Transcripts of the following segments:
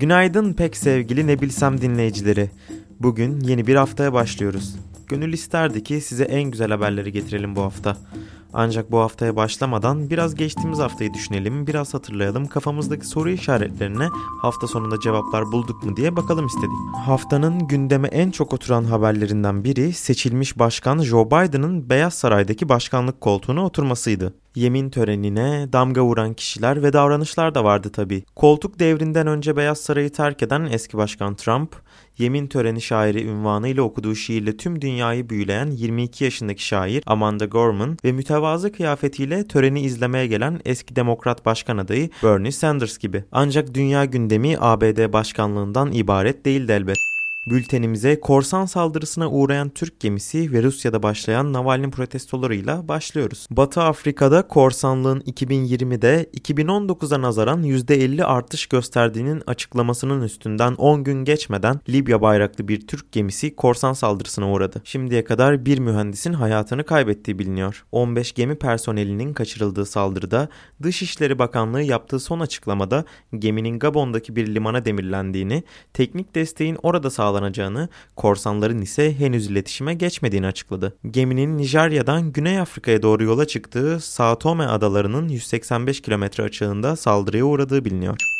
Günaydın pek sevgili ne bilsem dinleyicileri. Bugün yeni bir haftaya başlıyoruz. Gönül isterdi ki size en güzel haberleri getirelim bu hafta. Ancak bu haftaya başlamadan biraz geçtiğimiz haftayı düşünelim, biraz hatırlayalım, kafamızdaki soru işaretlerine hafta sonunda cevaplar bulduk mu diye bakalım istedik. Haftanın gündeme en çok oturan haberlerinden biri seçilmiş başkan Joe Biden'ın Beyaz Saray'daki başkanlık koltuğuna oturmasıydı. Yemin törenine damga vuran kişiler ve davranışlar da vardı tabi. Koltuk devrinden önce Beyaz Saray'ı terk eden eski başkan Trump, yemin töreni şairi ünvanıyla okuduğu şiirle tüm dünyayı büyüleyen 22 yaşındaki şair Amanda Gorman ve mütevazı kıyafetiyle töreni izlemeye gelen eski demokrat başkan adayı Bernie Sanders gibi. Ancak dünya gündemi ABD başkanlığından ibaret değildi elbet. Bültenimize korsan saldırısına uğrayan Türk gemisi ve Rusya'da başlayan Navalny protestolarıyla başlıyoruz. Batı Afrika'da korsanlığın 2020'de 2019'a nazaran %50 artış gösterdiğinin açıklamasının üstünden 10 gün geçmeden Libya bayraklı bir Türk gemisi korsan saldırısına uğradı. Şimdiye kadar bir mühendisin hayatını kaybettiği biliniyor. 15 gemi personelinin kaçırıldığı saldırıda Dışişleri Bakanlığı yaptığı son açıklamada geminin Gabon'daki bir limana demirlendiğini, teknik desteğin orada sağlanacağını sağlanacağını, korsanların ise henüz iletişime geçmediğini açıkladı. Geminin Nijerya'dan Güney Afrika'ya doğru yola çıktığı Sao Tome adalarının 185 kilometre açığında saldırıya uğradığı biliniyor.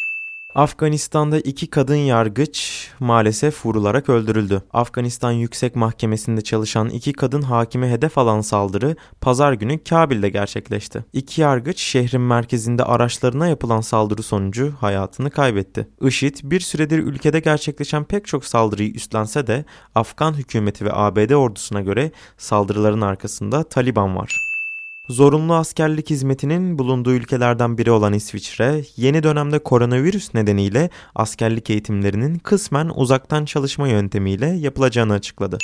Afganistan'da iki kadın yargıç maalesef vurularak öldürüldü. Afganistan Yüksek Mahkemesi'nde çalışan iki kadın hakime hedef alan saldırı pazar günü Kabil'de gerçekleşti. İki yargıç şehrin merkezinde araçlarına yapılan saldırı sonucu hayatını kaybetti. IŞİD bir süredir ülkede gerçekleşen pek çok saldırıyı üstlense de Afgan hükümeti ve ABD ordusuna göre saldırıların arkasında Taliban var. Zorunlu askerlik hizmetinin bulunduğu ülkelerden biri olan İsviçre, yeni dönemde koronavirüs nedeniyle askerlik eğitimlerinin kısmen uzaktan çalışma yöntemiyle yapılacağını açıkladı.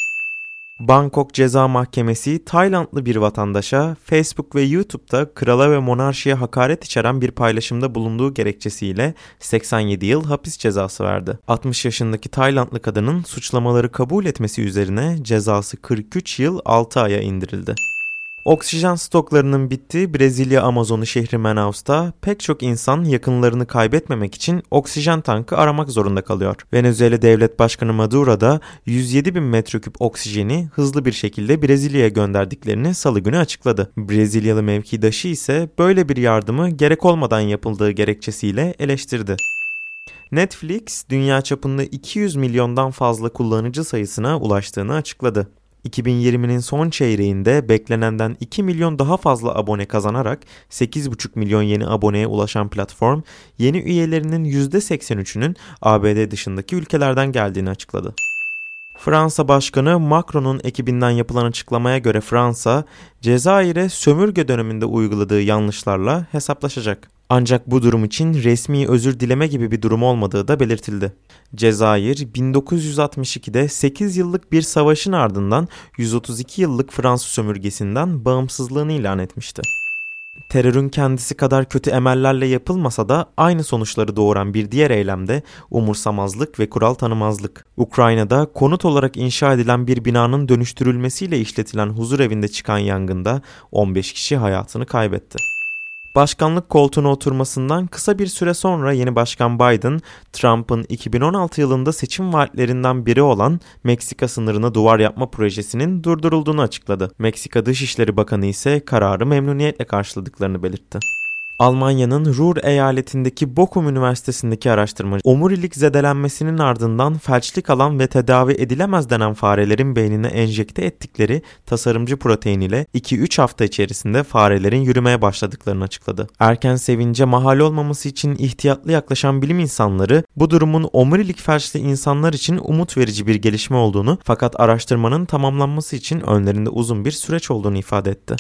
Bangkok Ceza Mahkemesi Taylandlı bir vatandaşa Facebook ve YouTube'da krala ve monarşiye hakaret içeren bir paylaşımda bulunduğu gerekçesiyle 87 yıl hapis cezası verdi. 60 yaşındaki Taylandlı kadının suçlamaları kabul etmesi üzerine cezası 43 yıl 6 aya indirildi. Oksijen stoklarının bittiği Brezilya Amazonu şehri Manaus'ta pek çok insan yakınlarını kaybetmemek için oksijen tankı aramak zorunda kalıyor. Venezuela Devlet Başkanı Maduro da 107 bin metreküp oksijeni hızlı bir şekilde Brezilya'ya gönderdiklerini salı günü açıkladı. Brezilyalı mevkidaşı ise böyle bir yardımı gerek olmadan yapıldığı gerekçesiyle eleştirdi. Netflix dünya çapında 200 milyondan fazla kullanıcı sayısına ulaştığını açıkladı. 2020'nin son çeyreğinde beklenenden 2 milyon daha fazla abone kazanarak 8,5 milyon yeni aboneye ulaşan platform, yeni üyelerinin %83'ünün ABD dışındaki ülkelerden geldiğini açıkladı. Fransa Başkanı Macron'un ekibinden yapılan açıklamaya göre Fransa, Cezayir'e sömürge döneminde uyguladığı yanlışlarla hesaplaşacak. Ancak bu durum için resmi özür dileme gibi bir durum olmadığı da belirtildi. Cezayir 1962'de 8 yıllık bir savaşın ardından 132 yıllık Fransız sömürgesinden bağımsızlığını ilan etmişti. Terörün kendisi kadar kötü emellerle yapılmasa da aynı sonuçları doğuran bir diğer eylemde umursamazlık ve kural tanımazlık. Ukrayna'da konut olarak inşa edilen bir binanın dönüştürülmesiyle işletilen huzur evinde çıkan yangında 15 kişi hayatını kaybetti. Başkanlık koltuğuna oturmasından kısa bir süre sonra yeni başkan Biden, Trump'ın 2016 yılında seçim vaatlerinden biri olan Meksika sınırına duvar yapma projesinin durdurulduğunu açıkladı. Meksika Dışişleri Bakanı ise kararı memnuniyetle karşıladıklarını belirtti. Almanya'nın Ruhr eyaletindeki Bochum Üniversitesi'ndeki araştırmacı omurilik zedelenmesinin ardından felçlik alan ve tedavi edilemez denen farelerin beynine enjekte ettikleri tasarımcı protein ile 2-3 hafta içerisinde farelerin yürümeye başladıklarını açıkladı. Erken sevince mahal olmaması için ihtiyatlı yaklaşan bilim insanları bu durumun omurilik felçli insanlar için umut verici bir gelişme olduğunu fakat araştırmanın tamamlanması için önlerinde uzun bir süreç olduğunu ifade etti.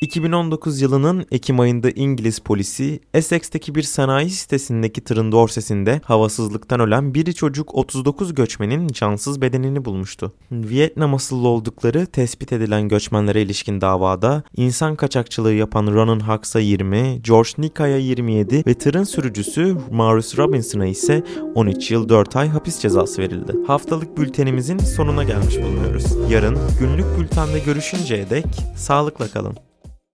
2019 yılının Ekim ayında İngiliz polisi Essex'teki bir sanayi sitesindeki tırın dorsesinde havasızlıktan ölen biri çocuk 39 göçmenin cansız bedenini bulmuştu. Vietnam asıllı oldukları tespit edilen göçmenlere ilişkin davada insan kaçakçılığı yapan Ronan Hucks'a 20, George Nika'ya 27 ve tırın sürücüsü Maurice Robinson'a ise 13 yıl 4 ay hapis cezası verildi. Haftalık bültenimizin sonuna gelmiş bulunuyoruz. Yarın günlük bültende görüşünceye dek sağlıkla kalın.